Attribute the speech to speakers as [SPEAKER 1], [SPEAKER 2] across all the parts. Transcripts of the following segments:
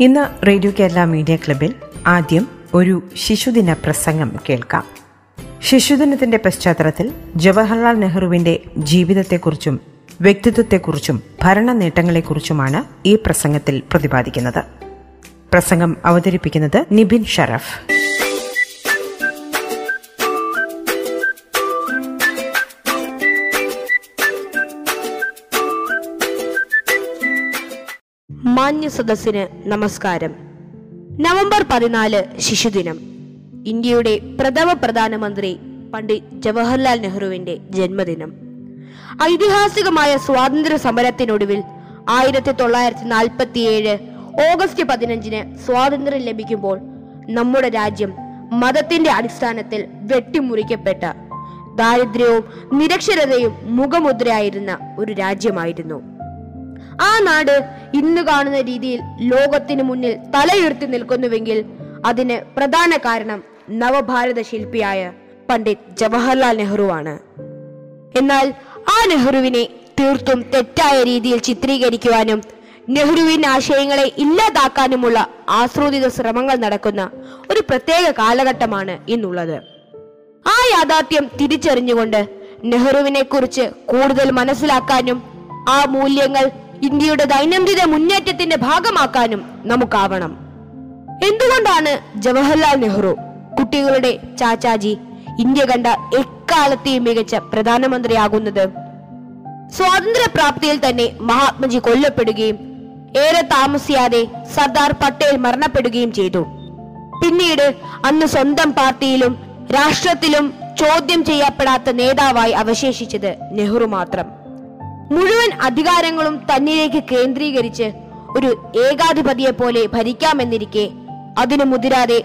[SPEAKER 1] ഇന്ന് radio Kerala media ക്ലബിൽ ആദ്യം ഒരു ശിശുദിന പ്രസംഗം കേൾക്കാം. ശിശുദിനത്തിന്റെ പശ്ചാത്തലത്തിൽ ജവഹർലാൽ നെഹ്റുവിന്റെ ജീവിതത്തെക്കുറിച്ചും വ്യക്തിത്വത്തെക്കുറിച്ചും ഭരണ നേട്ടങ്ങളെക്കുറിച്ചുമാണ് ഈ പ്രസംഗത്തിൽ പ്രതിപാദിക്കുന്നത്. പ്രസംഗം അവതരിപ്പിക്കുന്നത് നിബിൻ ഷറഫ്.
[SPEAKER 2] മാന്യ സദസ്സിന് നമസ്കാരം. നവംബർ പതിനാല് ശിശുദിനം. ഇന്ത്യയുടെ പ്രഥമ പ്രധാനമന്ത്രി പണ്ഡിറ്റ് ജവഹർലാൽ നെഹ്റുവിന്റെ ജന്മദിനം. ഐതിഹാസികമായ സ്വാതന്ത്ര്യ സമരത്തിനൊടുവിൽ ആയിരത്തി തൊള്ളായിരത്തി നാൽപ്പത്തിയേഴ് ഓഗസ്റ്റ് പതിനഞ്ചിന് സ്വാതന്ത്ര്യം ലഭിക്കുമ്പോൾ നമ്മുടെ രാജ്യം മതത്തിന്റെ അടിസ്ഥാനത്തിൽ വെട്ടിമുറിക്കപ്പെട്ട ദാരിദ്ര്യവും നിരക്ഷരതയും മുഖമുദ്രയായിരുന്ന ഒരു രാജ്യമായിരുന്നു. ആ നാട് ഇന്ന് കാണുന്ന രീതിയിൽ ലോകത്തിന് മുന്നിൽ തലയുയർത്തി നിൽക്കുന്നുവെങ്കിൽ അതിന് പ്രധാന കാരണം നവഭാരത ശില്പിയായ പണ്ഡിറ്റ് ജവഹർലാൽ നെഹ്റുവാണ് എന്നാൽ ആ നെഹ്റുവിനെ തീർത്തും തെറ്റായ രീതിയിൽ ചിത്രീകരിക്കുവാനും നെഹ്റുവിൻ ആശയങ്ങളെ ഇല്ലാതാക്കാനുമുള്ള ആസ്രോദിത ശ്രമങ്ങൾ നടക്കുന്ന ഒരു പ്രത്യേക കാലഘട്ടമാണ് ഇന്നുള്ളത്. ആ യാഥാർത്ഥ്യം തിരിച്ചറിഞ്ഞുകൊണ്ട് നെഹ്റുവിനെ കുറിച്ച് കൂടുതൽ മനസ്സിലാക്കാനും ആ മൂല്യങ്ങൾ ഇന്ത്യയുടെ ദൈനംദിന മുന്നേറ്റത്തിന്റെ ഭാഗമാക്കാനും നമുക്കാവണം. എന്തുകൊണ്ടാണ് ജവഹർലാൽ നെഹ്റു കുട്ടികളുടെ ചാച്ചാജി ഇന്ത്യ കണ്ട എക്കാലത്തെയും മികച്ച പ്രധാനമന്ത്രിയാകുന്നത്? സ്വാതന്ത്ര്യപ്രാപ്തിയിൽ തന്നെ മഹാത്മജി കൊല്ലപ്പെടുകയും ഏറെ താമസിയാതെ സർദാർ പട്ടേൽ മരണപ്പെടുകയും ചെയ്തു. പിന്നീട് അന്ന് സ്വന്തം പാർട്ടിയിലും രാഷ്ട്രത്തിലും ചോദ്യം ചെയ്യപ്പെടാത്ത നേതാവായി അവശേഷിച്ചത് നെഹ്റു മാത്രം. മുഴുവൻ അധികാരങ്ങളും തന്നിലേക്ക് കേന്ദ്രീകരിച്ച് ഒരു ഏകാധിപതിയെ പോലെ ഭരിക്കാമെന്നിരിക്കെ അതിനു മുതിരാതെ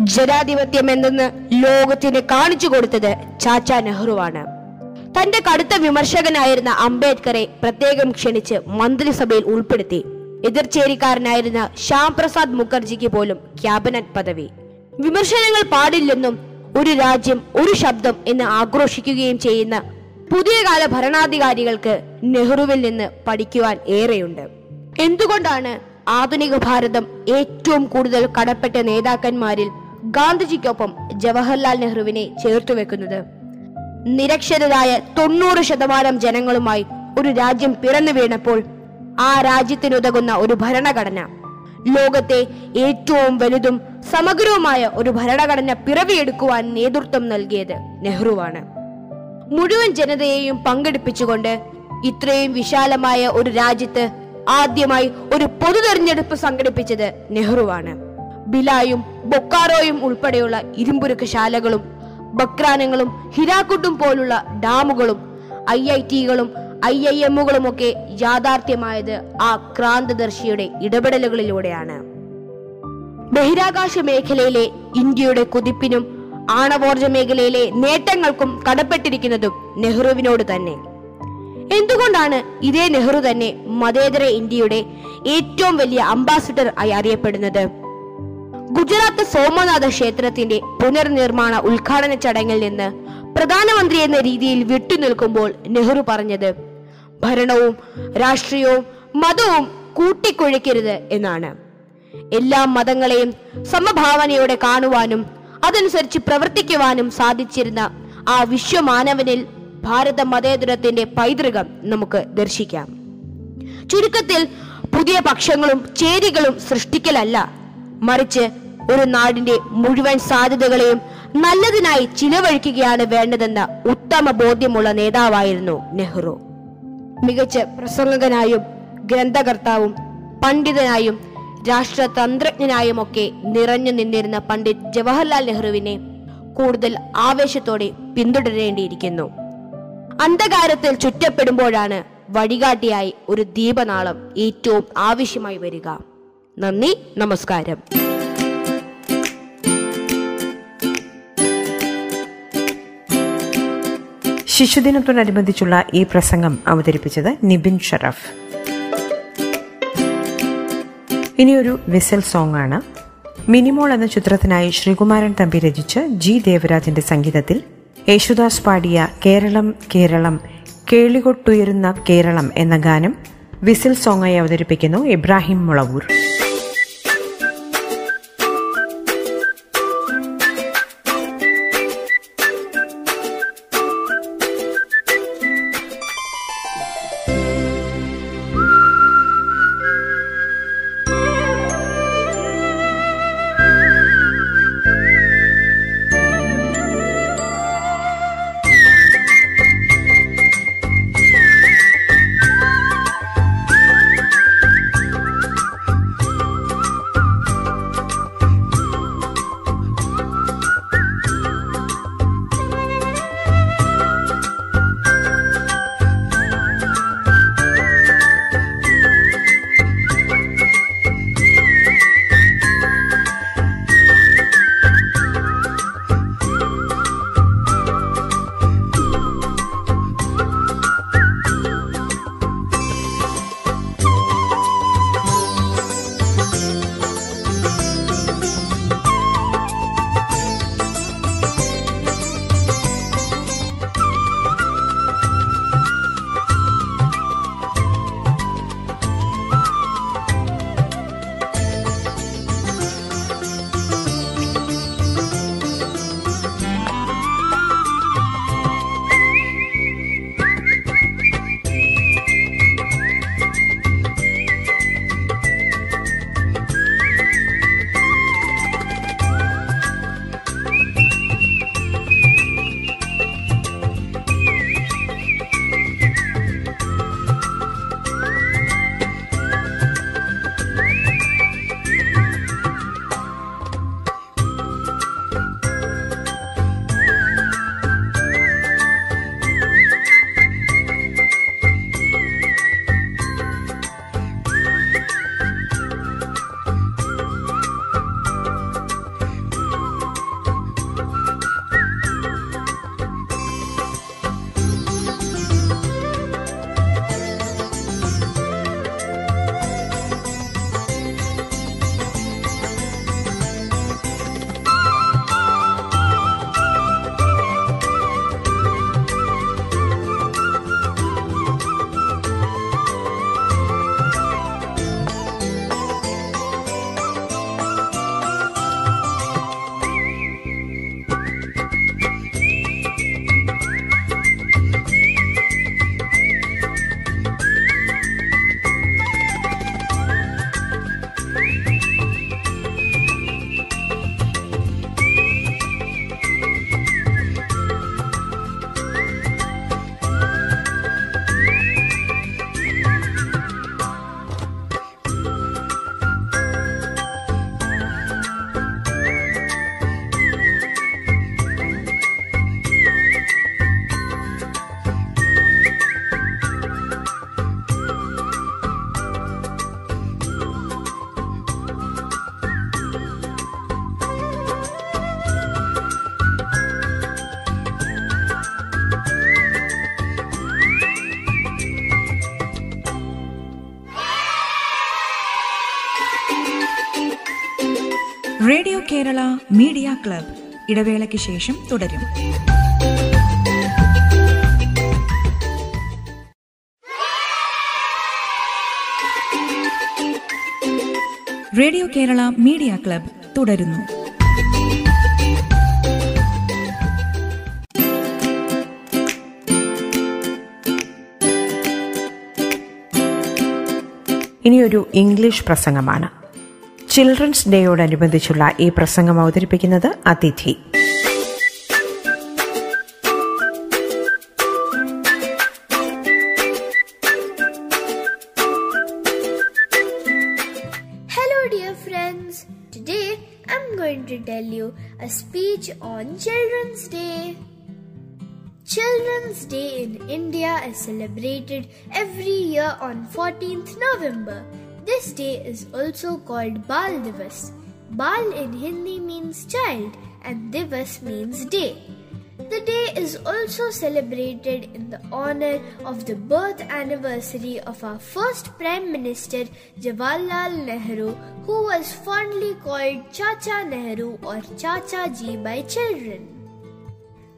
[SPEAKER 2] ജനാധിപത്യം എന്തെന്ന് ലോകത്തിന് കാണിച്ചു കൊടുത്തത് ചാച്ച നെഹ്റുവാണ്. തന്റെ കടുത്ത വിമർശകനായിരുന്ന അംബേദ്കറെ പ്രത്യേകം ക്ഷണിച്ച് മന്ത്രിസഭയിൽ ഉൾപ്പെടുത്തി. എതിർചേരിക്കാരനായിരുന്ന ശ്യാം പ്രസാദ് മുഖർജിക്ക് പോലും ക്യാബിനറ്റ് പദവി. വിമർശനങ്ങൾ പാടില്ലെന്നും ഒരു രാജ്യം ഒരു ശബ്ദം എന്ന് ആക്രോശിക്കുകയും ചെയ്യുന്ന പുതിയ കാല ഭരണാധികാരികൾക്ക് നെഹ്റുവിൽ നിന്ന് പഠിക്കുവാൻ ഏറെയുണ്ട്. എന്തുകൊണ്ടാണ് ആധുനിക ഭാരതം ഏറ്റവും കൂടുതൽ കടപ്പെട്ട നേതാക്കന്മാരിൽ ഗാന്ധിജിക്കൊപ്പം ജവഹർലാൽ നെഹ്റുവിനെ ചേർത്തു വെക്കുന്നത്? നിരക്ഷരരായ തൊണ്ണൂറ് ശതമാനം ജനങ്ങളുമായി ഒരു രാജ്യം പിറന്നു വീണപ്പോൾ ആ രാജ്യത്തിനുതകുന്ന ഒരു ഭരണഘടന ലോകത്തെ ഏറ്റവും വലുതും സമഗ്രവുമായ ഒരു ഭരണഘടന പിറവിയെടുക്കുവാൻ നേതൃത്വം നൽകിയത് നെഹ്റുവാണ്. മുഴുവൻ ജനതയെയും പങ്കെടുപ്പിച്ചുകൊണ്ട് ഇത്രയും വിശാലമായ ഒരു രാജ്യത്ത് ആദ്യമായി ഒരു പൊതു തെരഞ്ഞെടുപ്പ് സംഘടിപ്പിച്ചത് നെഹ്റുവാണ്. ബിലായും ബൊക്കാറോയും ഉൾപ്പെടെയുള്ള ഇരുമ്പുരുക്ക് ശാലകളും ബക്രാനങ്ങളും ഹിരാക്കുട്ടും പോലുള്ള ഡാമുകളും ഐ ഐ ടികളും ഐ ഐ എമ്മുകളും ഒക്കെ യാഥാർത്ഥ്യമായത് ആ ക്രാന്തദർശിയുടെ ഇടപെടലുകളിലൂടെയാണ്. ബഹിരാകാശ മേഖലയിലെ ഇന്ത്യയുടെ കുതിപ്പിനും ആണവോർജ മേഖലയിലെ നേട്ടങ്ങൾക്കും കടപ്പെട്ടിരിക്കുന്നതും നെഹ്റുവിനോട് തന്നെ. എന്തുകൊണ്ടാണ് ഇതേ നെഹ്റു തന്നെ മതേതര ഇന്ത്യയുടെ ഏറ്റവും വലിയ അംബാസിഡർ ആയി അറിയപ്പെടുന്നത്? ഗുജറാത്ത് സോമനാഥ ക്ഷേത്രത്തിന്റെ പുനർനിർമ്മാണ ഉദ്ഘാടന ചടങ്ങിൽ നിന്ന് പ്രധാനമന്ത്രി എന്ന രീതിയിൽ വിട്ടുനിൽക്കുമ്പോൾ നെഹ്റു പറഞ്ഞത് ഭരണവും രാഷ്ട്രീയവും മതവും കൂട്ടിക്കൊഴിക്കരുത് എന്നാണ്. എല്ലാ മതങ്ങളെയും സമഭാവനയോടെ കാണുവാനും അതനുസരിച്ച് പ്രവർത്തിക്കുവാനും സാധിച്ചിരുന്ന ആ വിശ്വമാനവനിൽ ഭാരത മതേതരത്തിന്റെ പൈതൃകം നമുക്ക് ദർശിക്കാം. ചുരുക്കത്തിൽ പുതിയ പക്ഷങ്ങളും ചേരികളും സൃഷ്ടിക്കലല്ല. മറിച്ച് ഒരു നാടിന്റെ മുഴുവൻ സാധ്യതകളെയും നല്ലതിനായി ചിലവഴിക്കുകയാണ് വേണ്ടതെന്ന ഉത്തമ ബോധ്യമുള്ള നേതാവായിരുന്നു നെഹ്റു. മികച്ച പ്രസംഗകനായും ഗ്രന്ഥകർത്താവും പണ്ഡിതനായും രാഷ്ട്രതന്ത്രജ്ഞനായുമൊക്കെ നിറഞ്ഞു നിന്നിരുന്ന പണ്ഡിറ്റ് ജവഹർലാൽ നെഹ്റുവിനെ കൂടുതൽ ആവേശത്തോടെ പിന്തുടരേണ്ടിയിരിക്കുന്നു. അന്ധകാരത്തിൽ ചുറ്റപ്പെടുമ്പോഴാണ് വഴികാട്ടിയായി ഒരു ദീപനാളം ഏറ്റവും ആവശ്യമായി വരിക. നന്ദി നമസ്കാരം.
[SPEAKER 1] ശിശുദിനത്തോടനുബന്ധിച്ചുള്ള ഈ പ്രസംഗം അവതരിപ്പിച്ചത് നിബിൻ ഷറഫ്. ഇനിയൊരു വിസൽ സോങ് ആണ്. മിനിമോൾ എന്ന ചിത്രത്തിനായി ശ്രീകുമാരൻ തമ്പി രചിച്ച് ജി ദേവരാജിന്റെ സംഗീതത്തിൽ യേശുദാസ് പാടിയ കേരളം കേരളം കേളികൊട്ടുയരുന്ന കേരളം എന്ന ഗാനം വിസിൽ സോങ്ങായി അവതരിപ്പിക്കുന്നു Ibrahim Mulavoor.
[SPEAKER 3] Kerala media club. ഇടവേളയ്ക്ക് ശേഷം തുടരും. റേഡിയോ കേരള മീഡിയ ക്ലബ് തുടരുന്നു.
[SPEAKER 1] ഇനിയൊരു ഇംഗ്ലീഷ് പ്രസംഗമാണ്. ചിൽഡ്രൻസ് ഡേയോടനുബന്ധിച്ചുള്ള ഈ പ്രസംഗം അവതരിപ്പിക്കുന്നത് അതിഥി
[SPEAKER 4] Hello, dear friends. Today I'm going to tell you a speech on Children's Day. Children's Day in India is celebrated every year on 14th November. This day is also called Bal Divas. Bal in Hindi means child and Divas means day. The day is also celebrated in the honor of the birth anniversary of our first Prime Minister Jawaharlal Nehru, who was fondly called Chacha Nehru or Chacha Ji by children.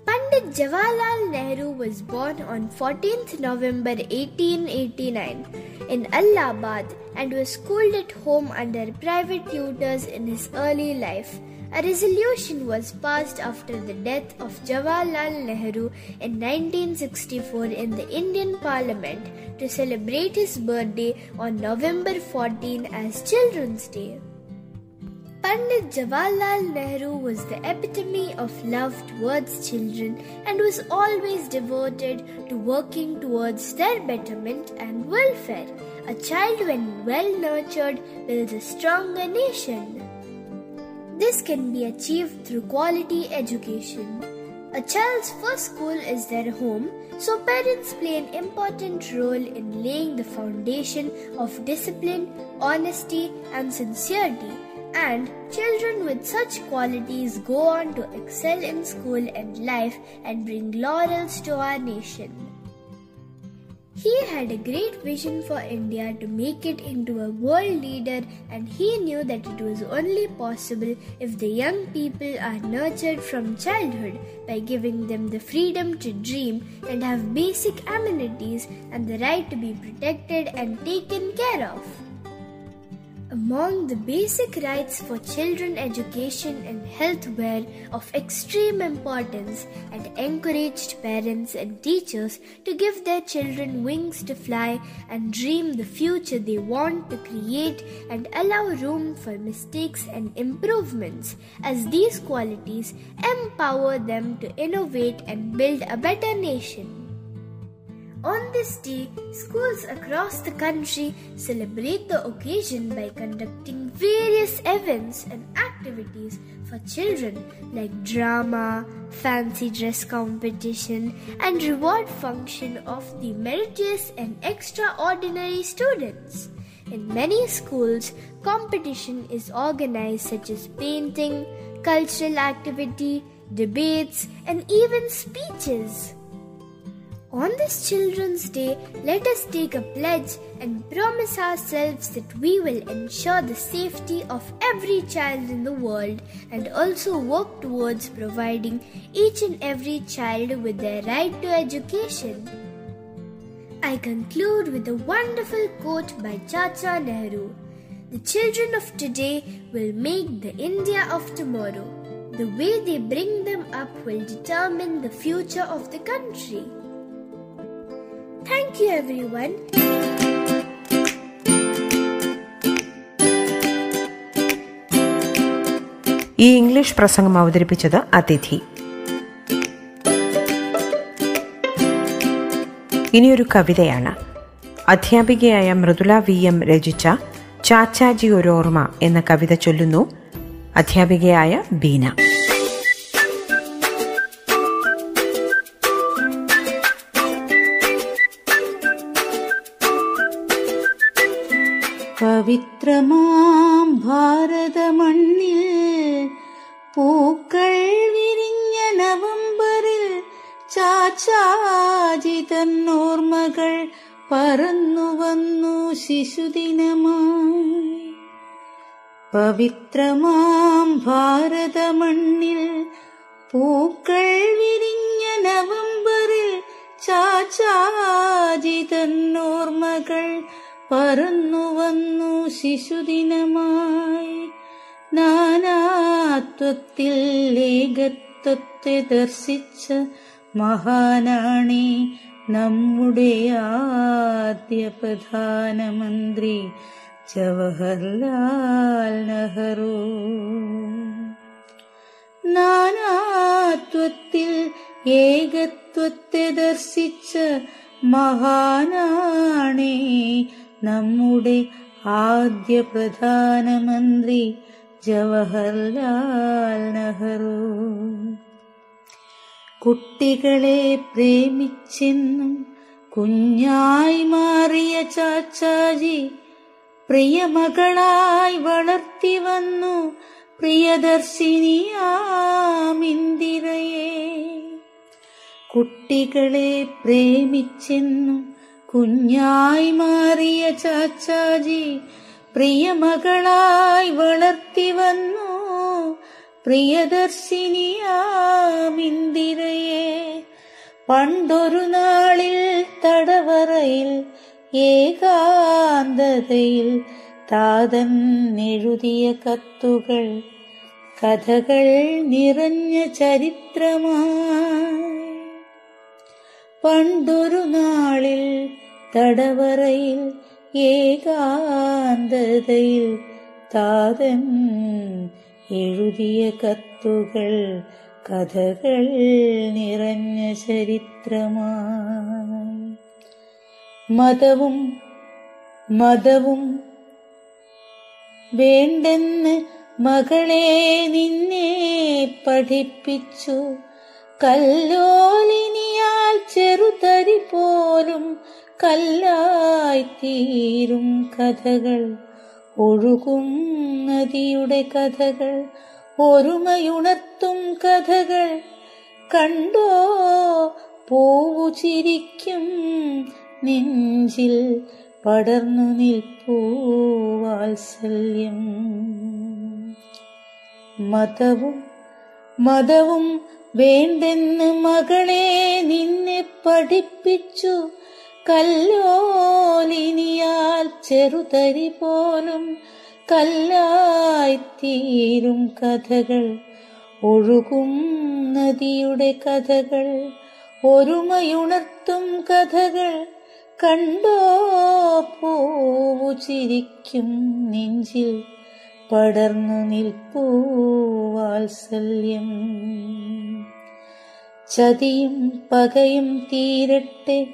[SPEAKER 4] Pandit Jawaharlal Nehru was born on 14th November 1889 in Allahabad and was schooled at home under private tutors in his early life. A resolution was passed after the death of Jawaharlal Nehru in 1964 in the Indian Parliament to celebrate his birthday on November 14 as Children's Day. Pandit Jawaharlal Nehru was the epitome of love towards children and was always devoted to working towards their betterment and welfare. A child, when well nurtured, builds a stronger nation. This can be achieved through quality education. A child's first school is their home, so parents play an important role in laying the foundation of discipline, honesty, and sincerity. And children with such qualities go on to excel in school and life and bring laurels to our nation. He had a great vision for India to make it into a world leader, and he knew that it was only possible if the young people are nurtured from childhood by giving them the freedom to dream and have basic amenities and the right to be protected and taken care of. Among the basic rights for children education and health were of extreme importance and encouraged parents and teachers to give their children wings to fly and dream the future they want to create and allow room for mistakes and improvements as these qualities empower them to innovate and build a better nation. On this day, schools across the country celebrate the occasion by conducting various events and activities for children like drama, fancy dress competition, and reward function of the meritorious and extraordinary students. In many schools, competition is organized such as painting, cultural activity, debates, and even speeches. On this Children's Day, let us take a pledge and promise ourselves that we will ensure the safety of every child in the world and also work towards providing each and every child with their right to education. I conclude with a wonderful quote by Chacha Nehru The children of today will make the India of tomorrow. The way they bring them up will determine the future of the country. Thank you, everyone.
[SPEAKER 1] ഈ English പ്രസംഗം അവതരിപ്പിച്ചത് അതിഥി. ഇനിയൊരു കവിതയാണ്. അധ്യാപികയായ Mridula V M രചിച്ച ചാച്ചാജി ഒരു ഓർമ്മ എന്ന കവിത ചൊല്ലുന്നു അധ്യാപികയായ ബീന.
[SPEAKER 5] പവിത്രമാം ഭാരതമണ്ണിൽ പൂക്കൾ വിരിഞ്ഞ നവംബറിൽ ചാച്ചാജി തന്നോർമ്മകൾ പറന്നു വന്നു ശിശുദിനമായി. പവിത്രമാം ഭാരതമണ്ണിൽ പൂക്കൾ വിരിഞ്ഞ നവംബറിൽ ചാച്ചാജി തന്നോർമ്മകൾ പറന്നു വന്നു ശിശുദിനമായി നാനാത്വത്തിൽ ഏകത്വത്തെ ദർശിച്ച മഹാനാണി നമ്മുടെ ആദ്യ പ്രധാനമന്ത്രി ജവഹർലാൽ നെഹ്റു നാനാത്വത്തിൽ ഏകത്വത്തെ ദർശിച്ച മഹാനാണേ നമ്മുടെ ആദ്യ പ്രധാനമന്ത്രി ജവഹർലാൽ നെഹ്റു. കുട്ടികളെ പ്രേമിച്ചെന്നും കുഞ്ഞായി മാറിയ ചാച്ചാജി പ്രിയമകളായി വളർത്തി വന്നു പ്രിയദർശിനിയാമിന്ദിരയെ കുട്ടികളെ പ്രേമിച്ചെന്നും കുഞ്ഞായി മാറിയ ചാച്ചാജി പ്രിയ മകളായി വളർത്തി വന്നു. പ്രിയദർശിനിയാമിന്ദിരയെ പണ്ടൊരു നാളിൽ തടവറയിൽ ഏകാന്തതയിൽ താതൻ എഴുതിയ കത്തുകൾ കഥകൾ നിറഞ്ഞ ചരിത്രമായി. പണ്ടൊരു നാളിൽ തടവറയിൽ ഏകാന്തതയിൽ താതൻ എഴുതിയ കത്തുകൾ കഥകൾ നിറഞ്ഞ ചരിത്രമായി. മതവും മതവും വേണ്ടെന്ന് മകളെ നിന്നെ പഠിപ്പിച്ചു. കല്ലോലിനിയാൽ ചെറുതരി പോലും കല്ലായിത്തീരും കഥകൾ ഒഴുകും നദിയുടെ കഥകൾ ഒരുമയുണർത്തും കഥകൾ. കണ്ടോ പോവു ചിരിക്കും നെഞ്ചിൽ പടർന്നു നിൽപ്പൂ വാത്സല്യം. മതവും മതവും വേണ്ടെന്ന് മകളെ നിന്നെ പഠിപ്പിച്ചു. കല്ലോലിനിയാൽ ചെറുതരി പോലും കല്ലായിത്തീരും കഥകൾ. ഒഴുകും നദിയുടെ കഥകൾ ഒരുമയുണർത്തും കഥകൾ. കണ്ടോ പൂവു ചിരിക്കും നെഞ്ചിൽ പടർന്നു നിൽപ്പൂ വാത്സല്യം. ചതിയും പകയും തീരട്ടെ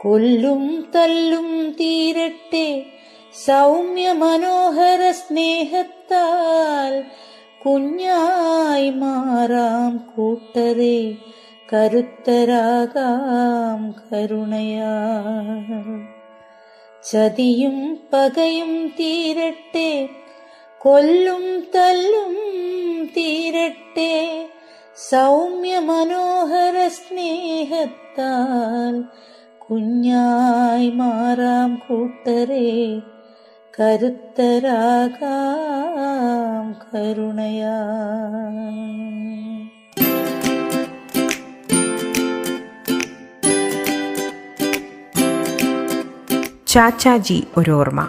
[SPEAKER 5] കൊല്ലും തല്ലും തീരട്ടെ സൗമ്യ മനോഹര സ്നേഹത്താൽ കുഞ്ഞായി മാറാം കൂട്ടരെ കരുത്തരാകാം കരുണയാ ചതിയും പകയും തീരട്ടെ കൊല്ലും തല്ലും തീരട്ടെ സൗമ്യ മനോഹര സ്നേഹത്താൽ കുഞ്ഞായി മാറാം കൂട്ടരെ കരുത്തരാകാം കരുണയാ
[SPEAKER 1] ചാച്ചാജി ഒരു ഓർമ്മ.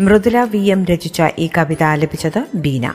[SPEAKER 1] മൃദുല വി എം രചിച്ച ഈ കവിത ആലപിച്ചത് ബീന.